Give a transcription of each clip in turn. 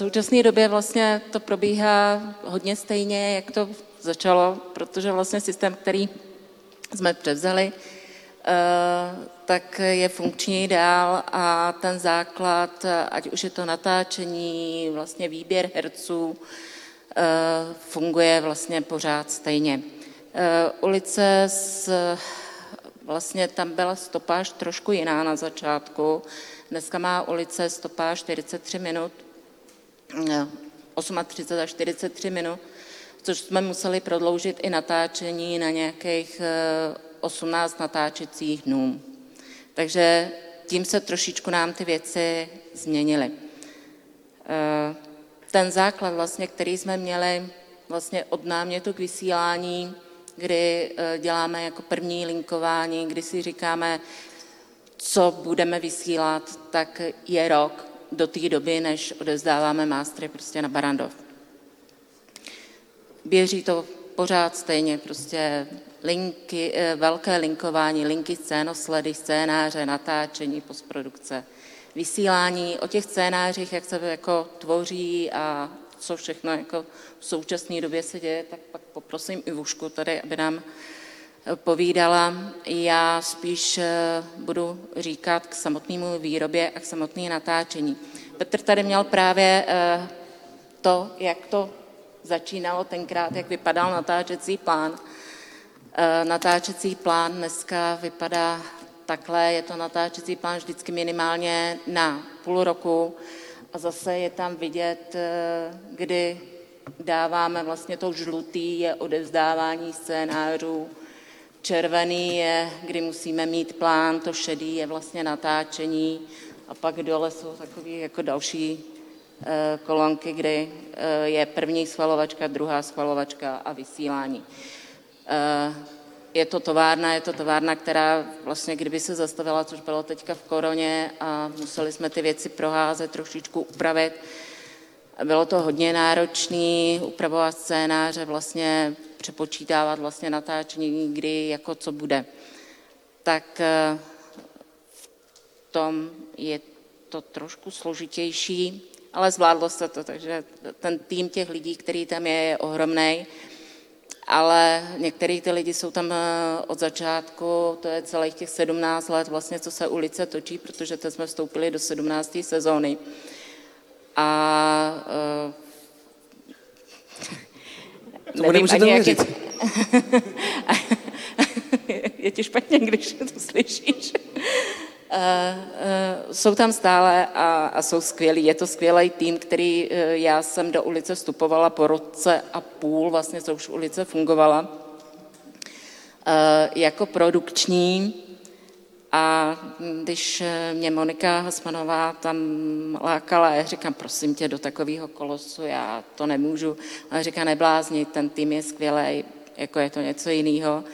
současné době vlastně to probíhá hodně stejně, jak to začalo, protože vlastně systém, který jsme převzali, tak je funkční dál a ten základ, ať už je to natáčení, vlastně výběr herců, funguje vlastně pořád stejně. Ulice s, vlastně tam byla stopáž trošku jiná na začátku. Dneska má ulice stopáž 43 minut, 38 až 43 minut, což jsme museli prodloužit i natáčení na nějakých 18 natáčecích dnů. Takže tím se trošičku nám ty věci změnily. Ten základ, vlastně, který jsme měli vlastně od námětu k vysílání, kdy děláme jako první linkování, kdy si říkáme, co budeme vysílat, tak je rok do té doby, než odezdáváme mástry prostě na Barandov. Běží to pořád stejně, prostě linky, velké linkování, linky scénosledy, scénáře, natáčení, postprodukce, vysílání o těch scénářích, jak se jako tvoří a co všechno jako v současné době se děje, tak pak poprosím Ivušku tady, aby nám povídala. Já spíš budu říkat k samotnému výrobě a k samotné natáčení. Petr tady měl právě to, jak to začínalo tenkrát, jak vypadal natáčecí plán. Natáčecí plán dneska vypadá takhle, je to natáčecí plán vždycky minimálně na půl roku a zase je tam vidět, kdy dáváme vlastně to žlutý, je odevzdávání scénářů, červený je, kdy musíme mít plán, to šedý je vlastně natáčení a pak dole jsou takové jako další kolonky, kdy je první schvalovačka, druhá schvalovačka a vysílání. Je to továrna, je to továrna, která vlastně, kdyby se zastavila, což bylo teďka v koroně a museli jsme ty věci proházet, trošičku upravit. Bylo to hodně náročné, upravovat scénáře, vlastně přepočítávat vlastně natáčení, kdy, jako co bude. Tak v tom je to trošku složitější, ale zvládlo se to, takže ten tým těch lidí, který tam je, je ohromný. Ale některý ty lidi jsou tam od začátku, to je celých těch 17 let, vlastně, co se ulice točí, protože teď jsme vstoupili do 17. sezóny. A to nevím, ani, jak je, je ti špatně, když to slyšíš. jsou tam stále a, a jsou skvělí. Je to skvělý tým, který já jsem do ulice vstupovala po roce a půl, vlastně co už ulice fungovala, jako produkční. A když mě Monika Hasmanová tam lákala, já říkám, prosím tě, do takového kolosu, já to nemůžu. A říká, neblázni, ten tým je skvělý, jako je to něco jiného.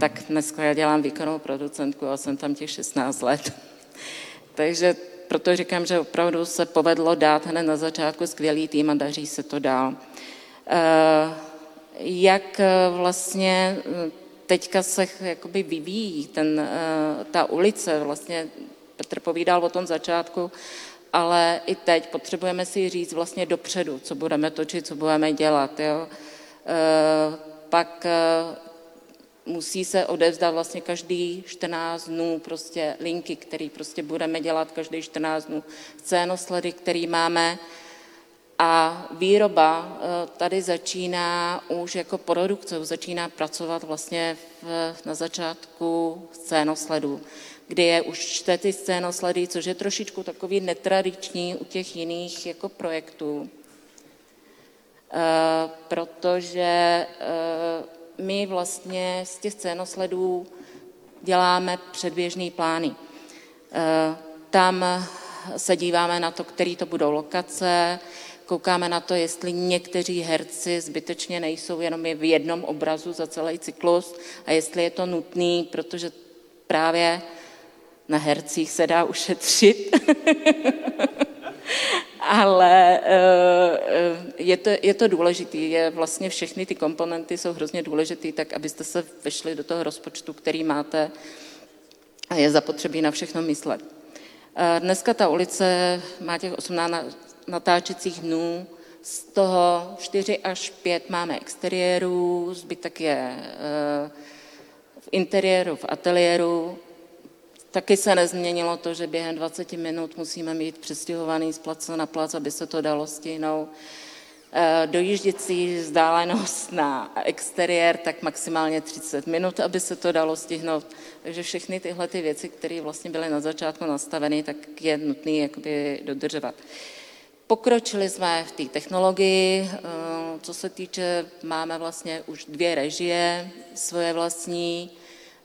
Tak dneska já dělám výkonnou producentku a jsem tam těch 16 let. Takže proto říkám, že opravdu se povedlo dát hned na začátku skvělý tým a daří se to dál. Jak vlastně teďka se jakoby vyvíjí ten, ta ulice, vlastně Petr povídal o tom začátku, ale i teď potřebujeme si říct vlastně dopředu, co budeme točit, co budeme dělat. Jo. Pak musí se odevzdat vlastně každý 14 dnů prostě linky, který prostě budeme dělat každý 14 dnů, scénosledy, který máme, a výroba tady začíná už jako produkce, začíná pracovat vlastně v, na začátku scénosledů, kdy je už čte ty scénosledy, což je trošičku takový netradiční u těch jiných jako projektů. Protože my vlastně z těch scénosledů děláme předběžný plány. Tam se díváme na to, který to budou lokace, koukáme na to, jestli někteří herci zbytečně nejsou jenom v jednom obrazu za celý cyklus a jestli je to nutný, protože právě na hercích se dá ušetřit. Ale je to, je to důležitý, je vlastně všechny ty komponenty jsou hrozně důležitý, tak abyste se vešli do toho rozpočtu, který máte a je zapotřebí na všechno myslet. Dneska ta ulice má těch 18 natáčecích dnů, z toho 4 až 5 máme exteriérů, zbytek je v interiéru, v ateliéru. Taky se nezměnilo to, že během 20 minut musíme mít přestěhovaný z place na plac, aby se to dalo stihnout. Eh, dojížděcí vzdálenost na exteriér, tak maximálně 30 minut, aby se to dalo stihnout. Takže všechny tyhle ty věci, které vlastně byly na začátku nastaveny, tak je nutné dodržovat. Pokročili jsme v té technologii, eh, co se týče, máme vlastně už dvě režie svoje vlastní,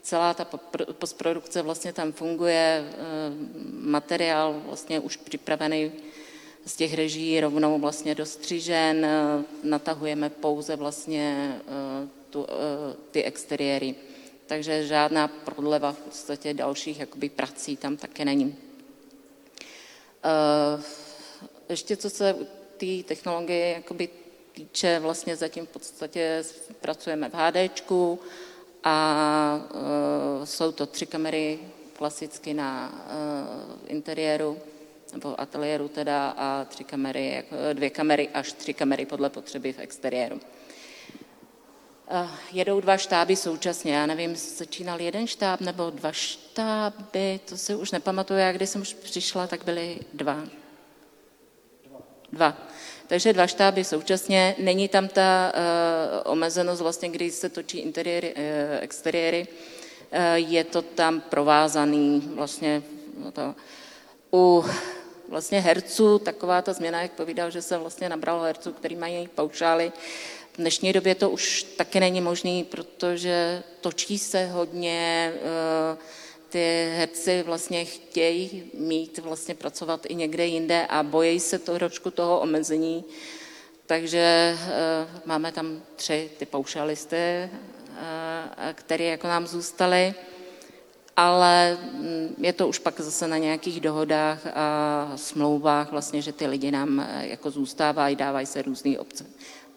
celá ta postprodukce vlastně tam funguje, eh, materiál vlastně už připravený z těch reží rovnou vlastně dostřižen, eh, natahujeme pouze vlastně tu, ty exteriéry. Takže žádná prodleva v podstatě dalších jakoby, prací tam také není. Ještě co se té technologie jakoby, týče, vlastně zatím v podstatě pracujeme v HDčku a jsou to tři kamery klasicky na interiéru nebo ateliéru teda a tři kamery, dvě kamery až tři kamery podle potřeby v exteriéru. Jedou dva štáby současně, já nevím, začínal jeden štáb nebo dva štáby, to si už nepamatuju, já když jsem už přišla, tak byly dva. Dva. Takže dva štáby současně, není tam ta uh, omezenost vlastně, když se točí interiéry, uh, exteriéry, uh, je to tam provázaný vlastně no to, u vlastně herců, taková ta změna, jak povídal, že se vlastně nabralo herců, který mají paušály. V dnešní době to už taky není možné, protože točí se hodně, eh, ty herci vlastně chtějí mít, vlastně pracovat i někde jinde a bojí se to trošku toho omezení, takže eh, máme tam tři ty paušalisty, eh, které jako nám zůstaly ale mm, je to už pak zase na nějakých dohodách a smlouvách, vlastně, že ty lidi nám eh, jako zůstávají, dávají se různé obce,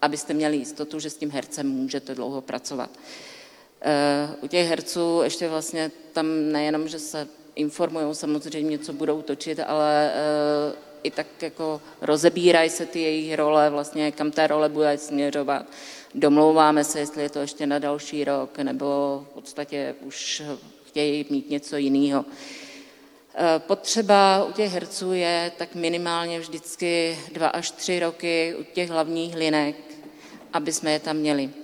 abyste měli jistotu, že s tím hercem můžete dlouho pracovat. Eh, u těch herců ještě vlastně tam nejenom, že se informují samozřejmě, co budou točit, ale eh, i tak jako rozebírají se ty jejich role, vlastně kam ta role bude směřovat. Domlouváme se, jestli je to ještě na další rok, nebo v podstatě už chtějí mít něco jiného. Eh, potřeba u těch herců je tak minimálně vždycky dva až tři roky u těch hlavních linek, aby jsme je tam měli.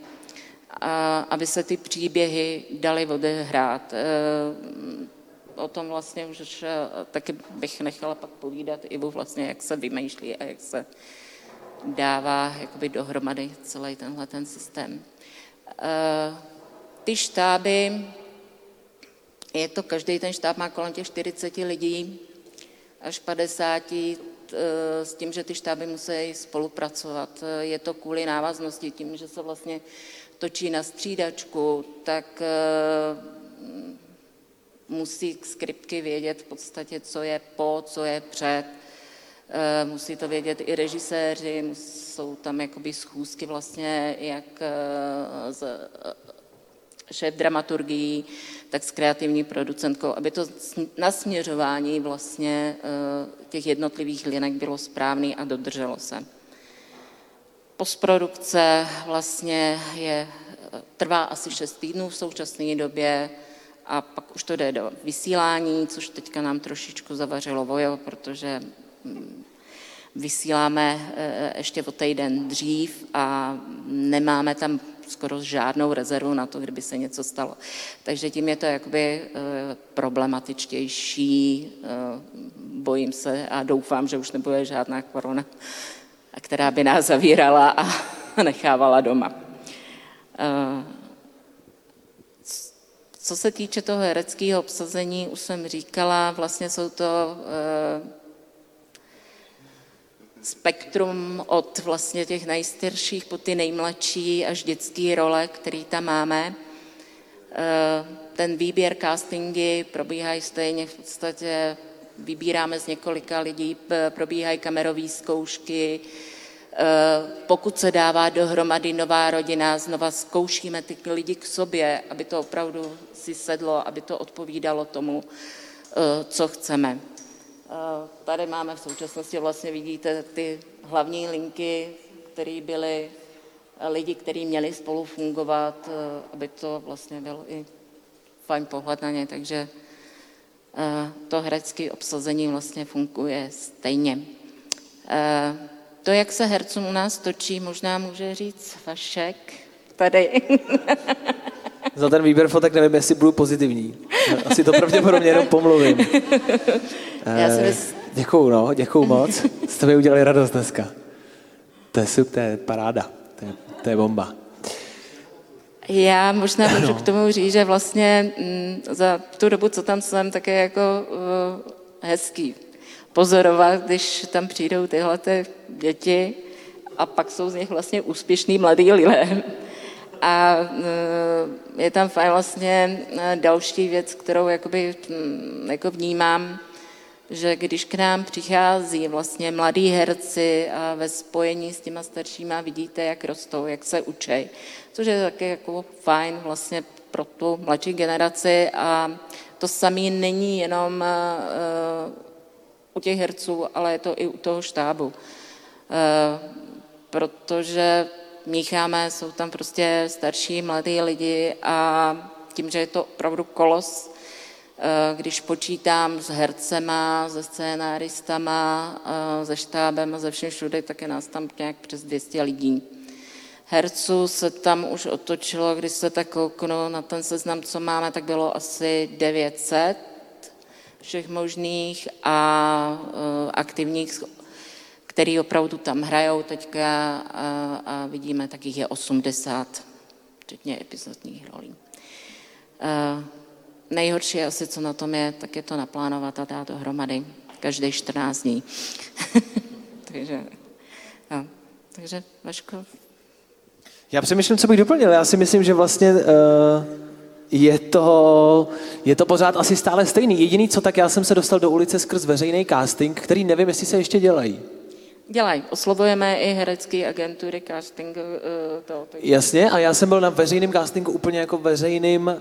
A aby se ty příběhy daly odehrát. Eh, o tom vlastně už eh, taky bych nechala pak povídat Ivu vlastně, jak se vymýšlí a jak se dává jakoby dohromady celý tenhle ten systém. Ty štáby je to, každý ten štáb má kolem těch 40 lidí až 50 eh, s tím, že ty štáby musí spolupracovat. Je to kvůli návaznosti, tím, že se vlastně točí na střídačku, tak eh, musí skriptky vědět v podstatě, co je po, co je před. Eh, musí to vědět i režiséři, jsou tam jakoby schůzky vlastně jak z šéf dramaturgií, tak s kreativní producentkou, aby to nasměřování vlastně eh, těch jednotlivých linek bylo správný a dodrželo se. Postprodukce vlastně je, trvá asi 6 týdnů v současné době a pak už to jde do vysílání, což teďka nám trošičku zavařilo vojo, protože hm, vysíláme eh, ještě o týden dřív a nemáme tam skoro žádnou rezervu na to, kdyby se něco stalo. Takže tím je to jakoby eh, problematičtější, eh, bojím se a doufám, že už nebude žádná korona, která by nás zavírala a nechávala doma. Eh, co se týče toho hereckého obsazení, už jsem říkala, vlastně jsou to spektrum od vlastně těch nejstarších po ty nejmladší až dětské role, který tam máme. Eh, ten výběr castingy probíhají stejně v podstatě, vybíráme z několika lidí, probíhají kamerové zkoušky, eh, pokud se dává dohromady nová rodina, znova zkoušíme ty lidi k sobě, aby to opravdu si sedlo, aby to odpovídalo tomu, eh, co chceme. tady máme v současnosti, vlastně vidíte ty hlavní linky, které byly lidi, kteří měli spolu fungovat, aby to vlastně byl i fajn pohled na ně, takže to herecké obsazení vlastně funguje stejně. To, jak se hercům u nás točí, možná může říct Vašek tady. Za ten výběr fotek nevím, jestli budu pozitivní. Asi to pravděpodobně jenom pomluvím. Já jsem eh, děkuju, no, děkuju moc. Jste mi udělali radost dneska. To je super, to je paráda. To je, to je bomba. Já možná můžu k tomu říct, že vlastně m, mm, za tu dobu, co tam jsem, tak je jako uh, hezký pozorovat, když tam přijdou tyhle ty děti a pak jsou z nich vlastně úspěšný mladý lidé. A uh, je tam fajn vlastně uh, další věc, kterou jakoby, mm, jako vnímám, že když k nám přichází vlastně mladí herci a ve spojení s těma staršíma vidíte, jak rostou, jak se učej, což je taky jako fajn vlastně pro tu mladší generaci a to samé není jenom uh, u těch herců, ale je to i u toho štábu. Uh, protože mícháme, jsou tam prostě starší, mladí lidi a tím, že je to opravdu kolos, Eh, když počítám s hercema, se scénáristama, eh, se štábem a ze všem všude, tak je nás tam nějak přes 200 lidí. Herců se tam už otočilo, když se tak kouknu na ten seznam, co máme, tak bylo asi 900 všech možných a uh, aktivních, který opravdu tam hrajou teďka a, a vidíme, tak jich je 80, včetně epizodních rolí. Nejhorší asi, co na tom je, tak je to naplánovat a dát dohromady každý 14 dní. takže, no. takže Vaško. Já přemýšlím, co bych doplnil. Já si myslím, že vlastně uh, je, to, je to pořád asi stále stejný. Jediný, co tak já jsem se dostal do ulice skrz veřejný casting, který nevím, jestli se ještě dělají. Dělají. Oslovujeme i herecké agentury, casting. Uh, to, to. Jasně, a já jsem byl na veřejném castingu úplně jako veřejným uh,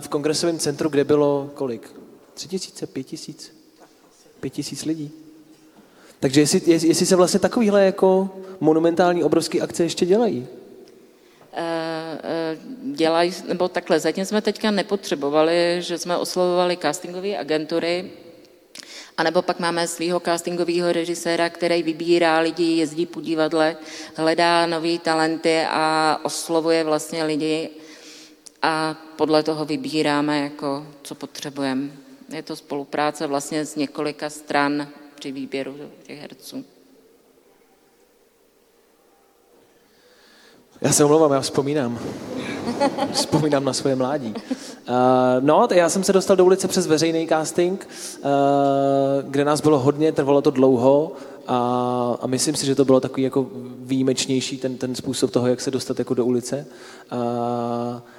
v kongresovém centru, kde bylo kolik? Tři tisíce, pět tisíc? Pět tisíc lidí. Takže jestli, jestli se vlastně takovýhle jako monumentální obrovské akce ještě dělají? Uh, dělají, nebo takhle, zatím jsme teďka nepotřebovali, že jsme oslovovali castingové agentury, a nebo pak máme svého castingového režiséra, který vybírá lidi, jezdí po divadle, hledá nové talenty a oslovuje vlastně lidi a podle toho vybíráme, jako, co potřebujeme. Je to spolupráce vlastně z několika stran při výběru těch herců. Já se omlouvám, já vzpomínám. vzpomínám na svoje mládí. Uh, no, já jsem se dostal do ulice přes veřejný casting, uh, kde nás bylo hodně, trvalo to dlouho a, a myslím si, že to bylo takový jako výjimečnější ten, ten způsob toho, jak se dostat jako do ulice. Uh,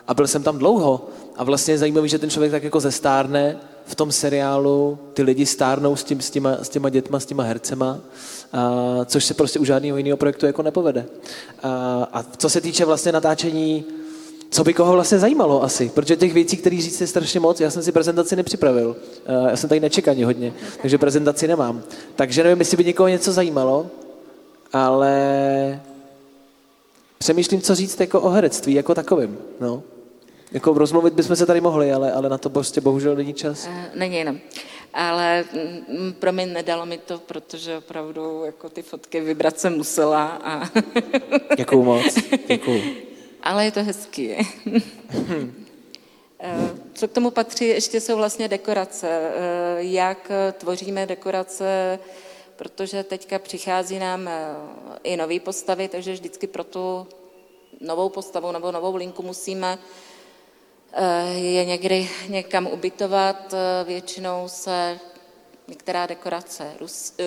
a byl jsem tam dlouho a vlastně je zajímavý, že ten člověk tak jako zestárne v tom seriálu, ty lidi stárnou s, tím, s, těma, s těma dětma, s těma hercema, uh, což se prostě u žádného jiného projektu jako nepovede. Uh, a co se týče vlastně natáčení co by koho vlastně zajímalo asi, protože těch věcí, které říct je strašně moc, já jsem si prezentaci nepřipravil, eh, já jsem tady nečekaně hodně, takže prezentaci nemám. Takže nevím, jestli by někoho něco zajímalo, ale přemýšlím, co říct jako o herectví, jako takovým. No. Jako rozmluvit bychom se tady mohli, ale, ale na to prostě bohužel není čas. Uh, není jenom. Ale mm, pro mě nedalo mi to, protože opravdu jako ty fotky vybrat jsem musela. A... Děkuju moc. Děkuju ale je to hezký. Eh, co k tomu patří, ještě jsou vlastně dekorace. Eh, jak tvoříme dekorace, protože teďka přichází nám eh, i nový postavy, takže vždycky pro tu novou postavu nebo novou linku musíme je někdy někam ubytovat. Většinou se některá dekorace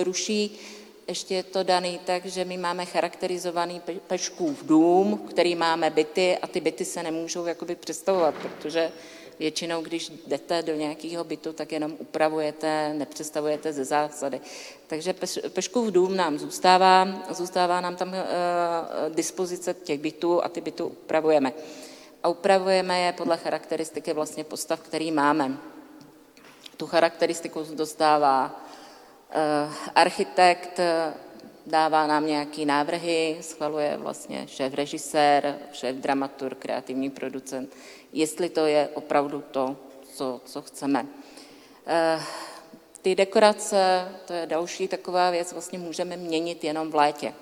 ruší, ještě je to daný tak, že my máme charakterizovaný Peškův dům, který máme byty a ty byty se nemůžou jakoby představovat, protože většinou, když jdete do nějakého bytu, tak jenom upravujete, nepředstavujete ze zásady. Takže Peškův dům nám zůstává, zůstává nám tam uh, dispozice těch bytů a ty byty upravujeme. A upravujeme je podle charakteristiky vlastně postav, který máme. Tu charakteristiku dostává Architekt dává nám nějaké návrhy, schvaluje vlastně šéf režisér, šéf dramaturg, kreativní producent, jestli to je opravdu to, co, co chceme. Ty dekorace, to je další taková věc, vlastně můžeme měnit jenom v létě.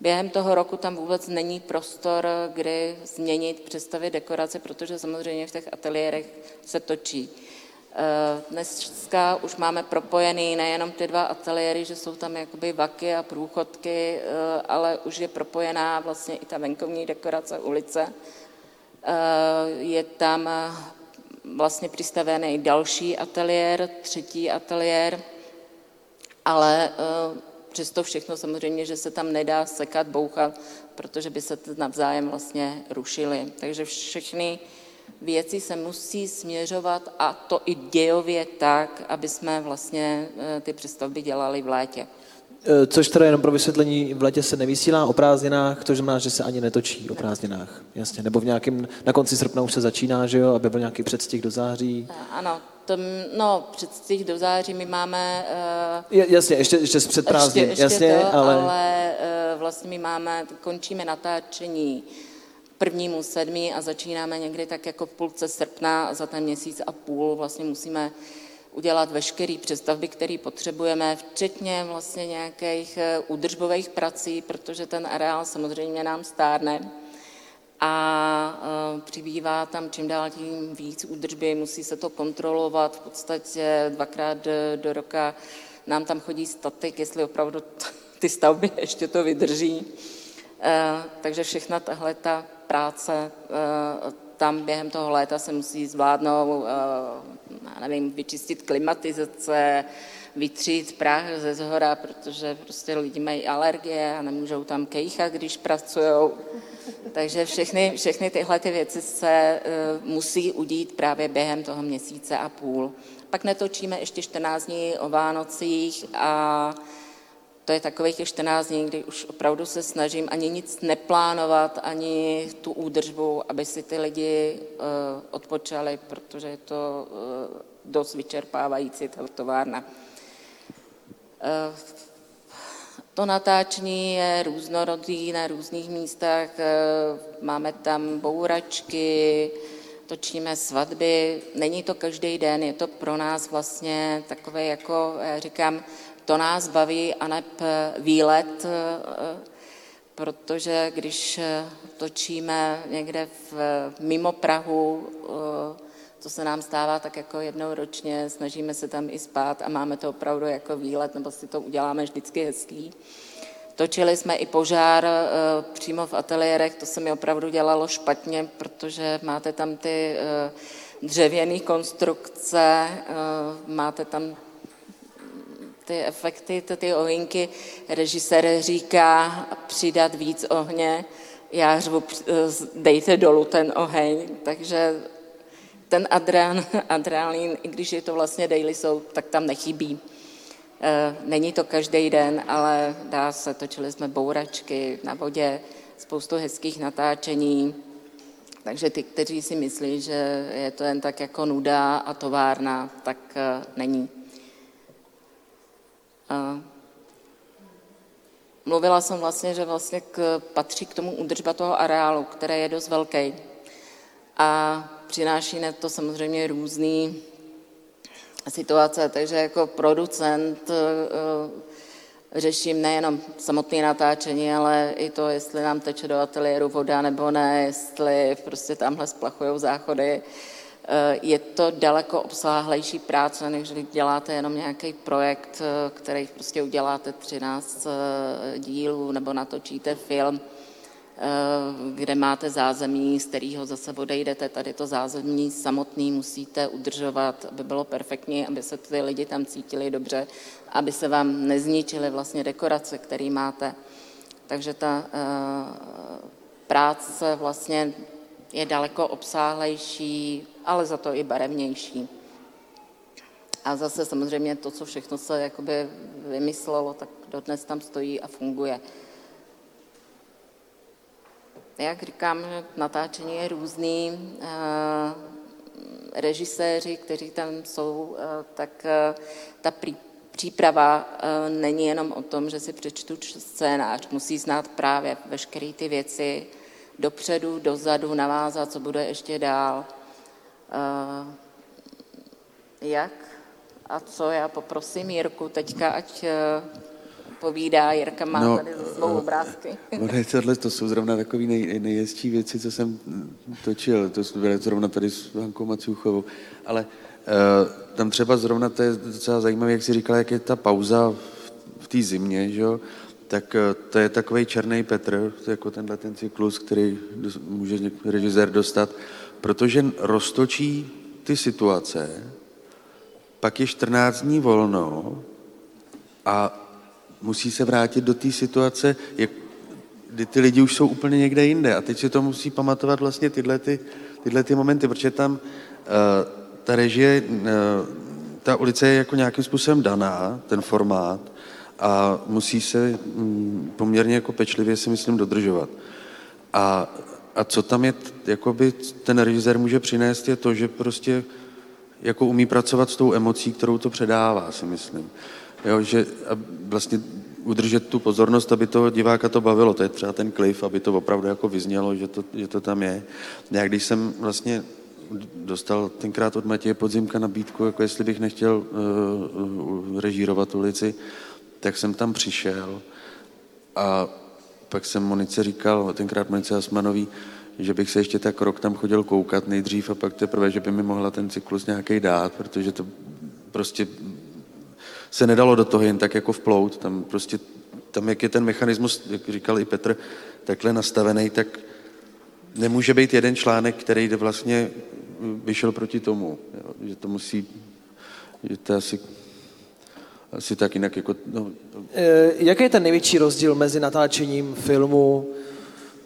Během toho roku tam vůbec není prostor, kdy změnit představy dekorace, protože samozřejmě v těch ateliérech se točí. Eh, dneska už máme propojený nejenom ty dva ateliéry, že jsou tam jakoby vaky a průchodky, eh, ale už je propojená vlastně i ta venkovní dekorace ulice. Eh, je tam vlastně přistavený další ateliér, třetí ateliér, ale přesto všechno samozřejmě, že se tam nedá sekat, bouchat, protože by se navzájem vlastně rušily. Takže všechny věci se musí směřovat a to i dějově tak, aby jsme vlastně eh, ty přestavby dělali v létě. Eh, což teda jenom pro vysvětlení, v letě se nevysílá o prázdninách, to znamená, že se ani netočí o prázdninách, jasně. Nebo v nějakém, na konci srpna už se začíná, že jo, aby byl nějaký předstih do září. Eh, ano, to, no, předstih do září my máme... Uh, jasně, ještě, ještě před prázdnin, ještě, ještě jasně, to, ale... ale uh, vlastně my máme, končíme natáčení prvnímu sedmí a začínáme někdy tak jako v půlce srpna a za ten měsíc a půl vlastně musíme udělat veškerý přestavby, který potřebujeme, včetně vlastně nějakých eh, údržbových prací, protože ten areál samozřejmě nám stárne a eh, přibývá tam čím dál tím víc údržby, musí se to kontrolovat, v podstatě dvakrát do roka nám tam chodí statik, jestli opravdu ty stavby ještě to vydrží. Eh, takže všechna tahle ta práce eh, tam během toho léta se musí zvládnout, eh, nevím, vyčistit klimatizace, vytřít prach ze zhora, protože prostě lidi mají alergie a nemůžou tam kejchat, když pracují. Takže všechny, všechny tyhle ty věci se musí udít právě během toho měsíce a půl. Pak netočíme ještě 14 dní o Vánocích a to je takových těch 14 dní, kdy už opravdu se snažím ani nic neplánovat, ani tu údržbu, aby si ty lidi uh, odpočali, protože je to uh, dost vyčerpávající ta továrna. Uh, to natáčení je různorodý na různých místech. Máme tam bouračky, točíme svatby. Není to každý den, je to pro nás vlastně takové, jako já říkám, to nás baví a neb výlet, eh, protože když točíme někde v, mimo Prahu, to eh, se nám stává tak jako jednou ročně, snažíme se tam i spát a máme to opravdu jako výlet, nebo si to uděláme vždycky hezký. Točili jsme i požár přímo v ateliérech, to se mi opravdu dělalo špatně, protože máte tam ty dřevěné konstrukce, máte tam ty efekty, ty, ty ohinky, režisér říká přidat víc ohně, já řvu, dejte dolů ten oheň, takže ten adrenalin, adrenalin, i když je to vlastně daily show, tak tam nechybí. E, není to každý den, ale dá se, točili jsme bouračky na vodě, spoustu hezkých natáčení, takže ty, kteří si myslí, že je to jen tak jako nuda a továrna, tak e, není. A mluvila jsem vlastně, že vlastně k, patří k tomu údržba toho areálu, který je dost velký. A přináší to samozřejmě různé situace, takže jako producent eh, řeším nejenom samotné natáčení, ale i to, jestli nám teče do ateliéru voda nebo ne, jestli prostě tamhle splachují záchody, Eh, je to daleko obsáhlejší práce, než když děláte jenom nějaký projekt, eh, který prostě uděláte 13 eh, dílů nebo natočíte film, kde máte zázemí, z kterého zase odejdete. Tady to zázemí samotný musíte udržovat, aby bylo perfektní, aby se ty lidi tam cítili dobře, aby se vám nezničily vlastně dekorace, které máte. Takže ta práce vlastně je daleko obsáhlejší, ale za to i barevnější. A zase samozřejmě to, co všechno se jakoby vymyslelo, tak dodnes tam stojí a funguje. Jak říkám, natáčení je různý. Režiséři, kteří tam jsou, tak ta příprava eh, není jenom o tom, že si přečtu scénář, musí znát právě veškeré ty věci dopředu, dozadu, navázat, co bude ještě dál. Eh, jak a co já poprosím Jirku teďka, ať eh, povídá. Jirka má no, tady svou obrázky. No, tohle to jsou zrovna takové nej, nejjezdčí věci, co jsem točil. To bylo zrovna tady s Hankou Maciuchovou. Ale tam třeba zrovna to je docela zajímavé, jak si říkala, jak je ta pauza v té zimě, že jo? Tak uh, to je takový černý Petr, jako tenhle ten cyklus, který může režisér dostat, protože roztočí ty situace, pak je 14 dní volno a musí se vrátit do té situace, jak, kdy ty lidi už jsou úplně někde jinde. A teď si to musí pamatovat vlastně tyhle, ty, tyhle ty momenty, protože tam uh, ta režie, uh, ta ulice je jako nějakým způsobem daná, ten formát a musí se um, poměrně jako pečlivě si myslím dodržovat. A, a co tam je, jakoby ten režisér může přinést, je to, že prostě jako umí pracovat s tou emocí, kterou to předává, si myslím. Jo, že vlastně udržet tu pozornost, aby toho diváka to bavilo. To je třeba ten klif, aby to opravdu jako vyznělo, že to, že to tam je. Já když jsem vlastně dostal tenkrát od Matěje Podzimka nabídku, jako jestli bych nechtěl uh, režírovat ulici, tak jsem tam přišel a pak jsem Monice říkal, tenkrát Monice Asmanový, že bych se ještě tak rok tam chodil koukat nejdřív a pak teprve, že by mi mohla ten cyklus nějaký dát, protože to prostě se nedalo do toho jen tak jako vplout. Tam prostě, tam jak je ten mechanismus, jak říkal i Petr, takhle nastavený, tak nemůže být jeden článek, který jde vlastně vyšel proti tomu. Jo? Že to musí, že to asi asi tak jinak jako... No. E, jaký je ten největší rozdíl mezi natáčením filmu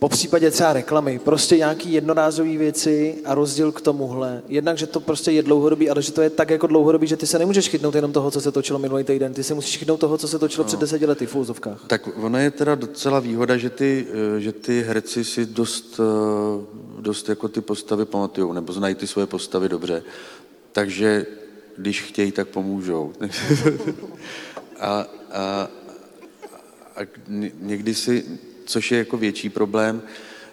po případě třeba reklamy, prostě nějaký jednorázové věci a rozdíl k tomuhle. Jednak, že to prostě je dlouhodobý, ale že to je tak jako dlouhodobý, že ty se nemůžeš chytnout jenom toho, co se točilo minulý týden, ty se musíš chytnout toho, co se točilo no. před deseti lety v úzovkách. Tak ono je teda docela výhoda, že ty, eh, že ty herci si dost, eh, dost jako ty postavy pamatují, nebo znají ty svoje postavy dobře. Takže když chtějí, tak pomůžou. a, a, a někdy si což je jako větší problém,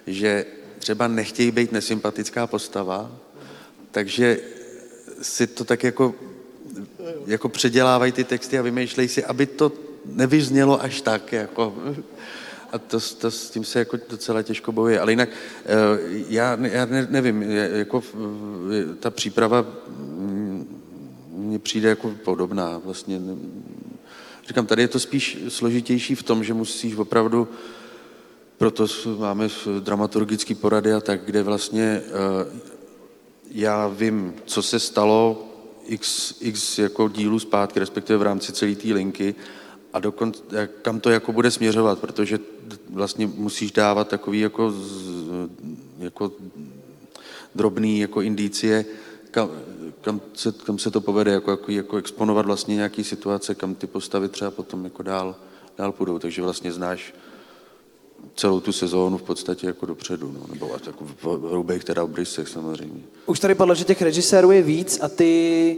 že třeba nechtějí být nesympatická postava, takže si to tak jako, jako předělávají ty texty a vymýšlejí si, aby to nevyznělo až tak, jako, a to, to, s tím se jako docela těžko bojuje. Ale jinak eh, já, já nevím, jako ta příprava mně přijde jako podobná. Vlastně, říkám, tady je to spíš složitější v tom, že musíš opravdu proto máme dramaturgický porady a tak, kde vlastně eh, já vím, co se stalo x, x jako dílů zpátky, respektive v rámci celé té linky a dokon, kam to jako bude směřovat, protože vlastně musíš dávat takový jako, jako drobný jako indicie, kam, kam, se, kam se to povede, jako, jako, jako exponovat vlastně nějaký situace, kam ty postavy třeba potom jako dál, dál půjdou. Takže vlastně znáš celou tu sezónu v podstatě jako dopředu, no, nebo jako v hrubých teda obrysech samozřejmě. Už tady padlo, že těch režisérů je víc a ty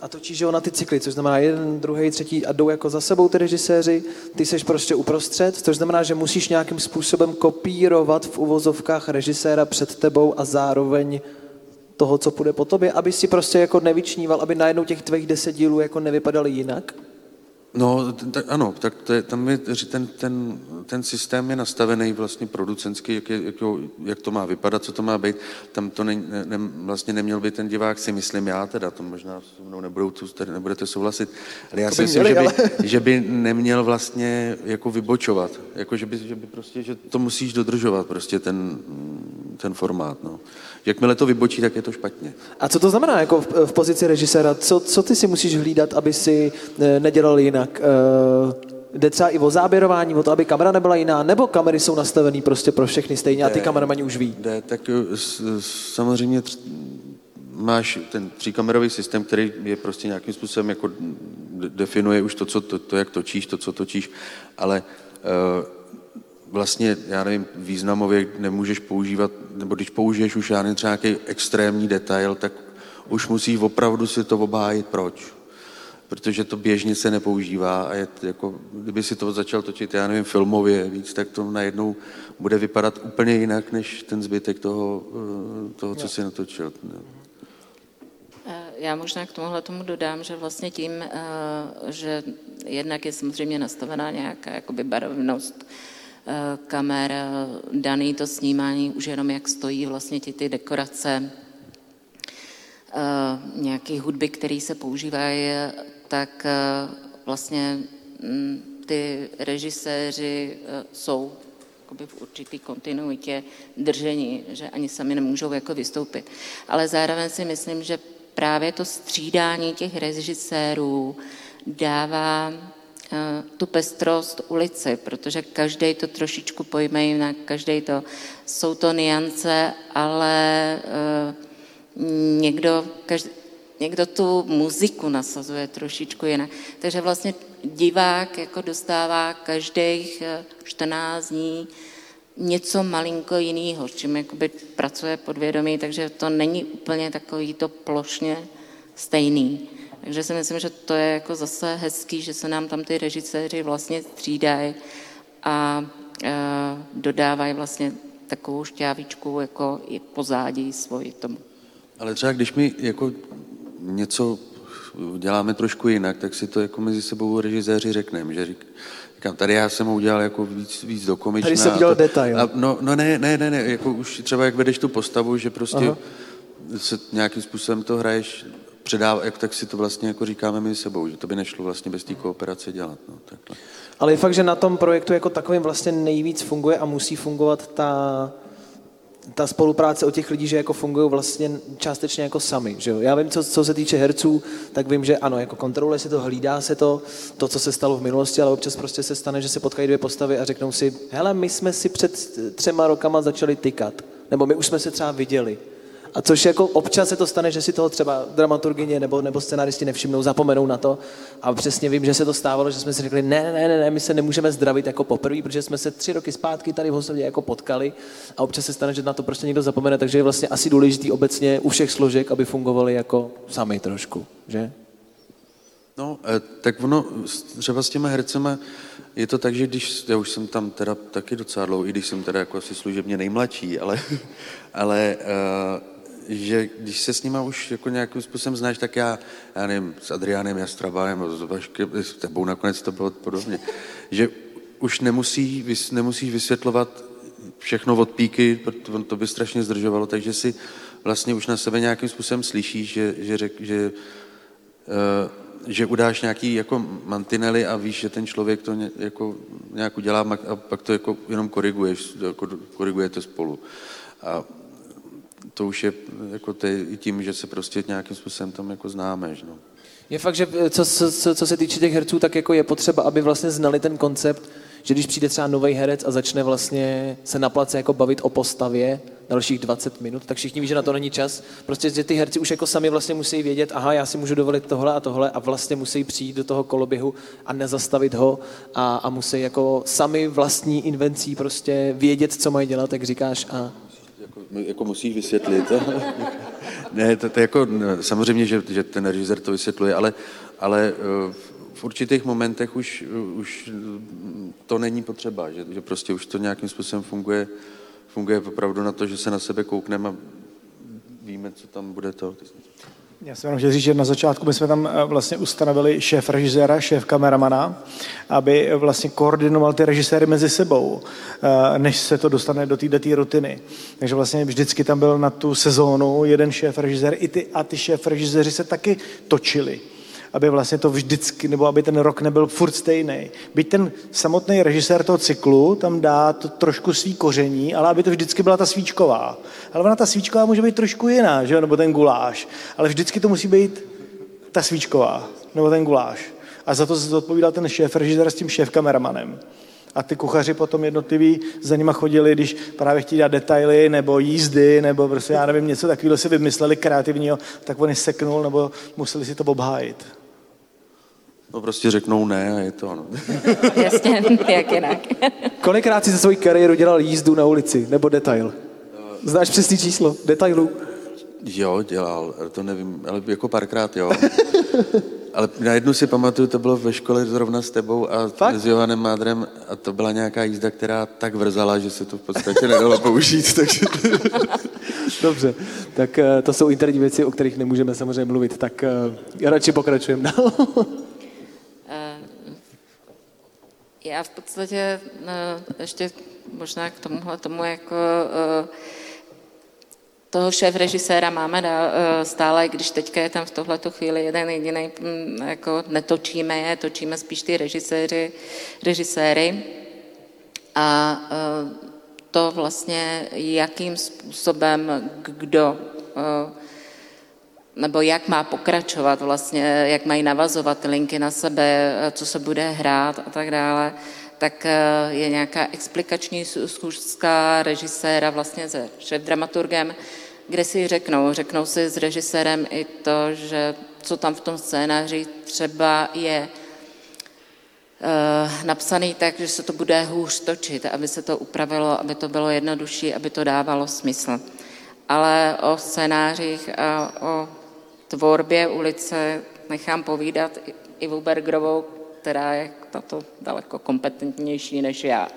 a točíš na ty cykly, což znamená jeden, druhý, třetí a jdou jako za sebou ty režiséři, ty seš prostě uprostřed, což znamená, že musíš nějakým způsobem kopírovat v uvozovkách režiséra před tebou a zároveň toho, co půjde po tobě, aby si prostě jako nevyčníval, aby najednou těch tvých deset dílů jako nevypadaly jinak? No, t- ano, tak to je, tam je, ten, ten, ten systém je nastavený vlastně producentský, jak, je, jak, jak to má vypadat, co to má být. Tam to ne, ne, vlastně neměl by ten divák si myslím já, teda to možná se mnou nebudou, tu, tady nebudete souhlasit, ale já si myslím, měli, že, by, ale... že by neměl vlastně jako vybočovat, jako že by, že by prostě, že to musíš dodržovat prostě ten, ten formát, no. Jakmile to vybočí, tak je to špatně. A co to znamená jako v, v pozici režiséra? Co, co ty si musíš hlídat, aby si eh, nedělal jinak? Uh, jde třeba i o záběrování, o to, aby kamera nebyla jiná, nebo kamery jsou nastavené prostě pro všechny stejně a ty kameramani už ví? Jde, tak eh, samozřejmě máš ten tříkamerový systém, který je prostě nějakým způsobem jako definuje už to, co, to, to jak točíš, to, co točíš, ale uh, vlastně, já nevím, významově nemůžeš používat, nebo když použiješ už já nevím, třeba nějaký extrémní detail, tak už musíš opravdu si to obhájit, proč. protože to běžně se nepoužívá a je to jako, kdyby si to začal točit, já nevím, filmově víc, tak to najednou bude vypadat úplně jinak, než ten zbytek toho, eh, toho co si natočil. Eh, já možná k tomuhle tomu dodám, že vlastně tím, eh, že jednak je samozřejmě nastavená nějaká jakoby barevnost kamer, daný to snímání už jenom jak stojí vlastně ty, ty dekorace, nějaké hudby, které se používají, tak vlastně mm, ty režiséři jsou v určitý kontinuitě držení, že ani sami nemůžou jako vystoupit. Ale zároveň si myslím, že právě to střídání těch režisérů dává eh, tu pestrost ulici, protože každý to trošičku pojme jinak, každý to, jsou to niance, ale eh, někdo, každý, někdo tu muziku nasazuje trošičku jinak. Takže vlastně divák jako dostává každých 14 eh, dní něco malinko jiného, s čím jakoby pracuje podvědomí, takže to není úplně takový to plošně stejný. Takže si myslím, že to je jako zase hezký, že se nám tam ty režiséři vlastně střídají a e, dodávají vlastně takovou šťávičku jako i pozádí svoji tomu. Ale třeba když my jako něco děláme trošku jinak, tak si to jako mezi sebou režiséři řekneme, že řík, říkám, tady já jsem ho udělal jako víc, víc do komična. Tady jsem udělal detail. A, no, no ne, ne, ne, ne, jako už třeba jak vedeš tu postavu, že prostě Aha. se nějakým způsobem to hraješ, předáv, jak tak si to vlastně jako říkáme my sebou, že to by nešlo vlastně bez té kooperace dělat. No. Ale je fakt, že na tom projektu jako takovým vlastně nejvíc funguje a musí fungovat ta ta spolupráce o těch lidí, že jako fungují vlastně částečně jako sami. Že jo? Já vím, co, co se týče herců, tak vím, že ano, jako kontroluje se to, hlídá se to, to, co se stalo v minulosti, ale občas prostě se stane, že se potkají dvě postavy a řeknou si, hele, my jsme si před třema rokama začali tykat, nebo my už jsme se třeba viděli. A což jako občas se to stane, že si toho třeba dramaturgině nebo, nebo scenaristi nevšimnou, zapomenou na to. A přesně vím, že se to stávalo, že jsme si řekli, ne, ne, ne, ne, my se nemůžeme zdravit jako poprvé, protože jsme se tři roky zpátky tady v Hosově jako potkali a občas se stane, že na to prostě někdo zapomene, takže je vlastně asi důležitý obecně u všech složek, aby fungovali jako sami trošku, že? No, eh, tak ono, třeba s těma hercema, je to tak, že když, já už jsem tam teda taky docela dlouho, i když jsem teda jako asi služebně nejmladší, ale, ale uh, že když se s nima už jako nějakým způsobem znáš, tak já, já nevím, s Adriánem Jastrabájem, s Vaškem, s tebou nakonec to bylo podobně, že už nemusí, nemusíš vysvětlovat všechno od píky, protože to by strašně zdržovalo, takže si vlastně už na sebe nějakým způsobem slyšíš, že, že, řek, že, uh, že udáš nějaký jako mantinely a víš, že ten člověk to ně, jako nějak udělá a pak to jako jenom koriguješ, jako korigujete spolu. A to už je jako ty, tím, že se prostě nějakým způsobem tam jako známe. Že no. Je fakt, že eh, co, co, co se týče těch herců, tak jako je potřeba, aby vlastně znali ten koncept, že když přijde třeba nový herec a začne vlastně se na place jako bavit o postavě dalších 20 minut, tak všichni ví, že na to není čas. Prostě, že ty herci už jako sami vlastně musí vědět, aha, já si můžu dovolit tohle a tohle a vlastně musí přijít do toho koloběhu a nezastavit ho a, a musí jako sami vlastní invencí prostě vědět, co mají dělat, jak říkáš, a jako musíš vysvětlit. ne, to, to jako, samozřejmě, že, že ten režisér to vysvětluje, ale, ale eh, v určitých momentech už, už to není potřeba, že, že prostě už to nějakým způsobem funguje, funguje opravdu na to, že se na sebe koukneme a víme, co tam bude to. Já jsem jenom chtěl říct, že na začátku my jsme tam eh, vlastně ustanovili šéf režiséra, šéf kameramana, aby vlastně koordinoval ty režiséry mezi sebou, eh, než se to dostane do této rutiny. Takže vlastně vždycky tam byl na tu sezónu jeden šéf režisér i ty, a ty šéf režiséři se taky točili aby vlastně to vždycky, nebo aby ten rok nebyl furt stejný. Byť ten samotný režisér toho cyklu tam dá to trošku svý koření, ale aby to vždycky byla ta svíčková. Ale ona ta svíčková může být trošku jiná, že nebo ten guláš. Ale vždycky to musí být ta svíčková, nebo ten guláš. A za to se odpovídal ten šéf režisér s tím šéf kameramanem. A ty kuchaři potom jednotliví za nima chodili, když právě chtěli dát detaily nebo jízdy, nebo prostě já nevím, něco takového si vymysleli kreativního, tak oni seknul nebo museli si to obhájit. No prostě řeknou ne a je to ano. Jasně, jak jinak. Kolikrát jsi za svoji kariéru dělal jízdu na ulici nebo detail? Znáš přesný číslo detailů? Jo, dělal, to nevím, ale jako párkrát, jo. ale na jednu si pamatuju, to bylo ve škole zrovna s tebou a Fakt? s Johanem Mádrem a to byla nějaká jízda, která tak vrzala, že se to v podstatě nedalo použít, takže Dobře, tak eh, to jsou interní věci, o kterých nemůžeme samozřejmě mluvit, tak eh, radši pokračujeme dál. Já v podstatě eh, ještě možná k tomuhle tomu jako eh, toho šéf režiséra máme eh, stále, když teďka je tam v tohleto chvíli jeden jediný, mm, jako netočíme je, točíme spíš ty režiséři, režiséry. A to vlastně, jakým způsobem kdo nebo jak má pokračovat vlastně, jak mají navazovat linky na sebe, co se bude hrát a tak dále, tak eh, je nějaká explikační schůzka režiséra vlastně se šéf-dramaturgem, kde si řeknou, řeknou si s režisérem i to, že co tam v tom scénáři třeba je eh, napsaný tak, že se to bude hůř točit, aby se to upravilo, aby to bylo jednodušší, aby to dávalo smysl. Ale o scénářích a o tvorbě ulice nechám povídat i- Ivu Bergerovou, která je na to daleko kompetentnější než já.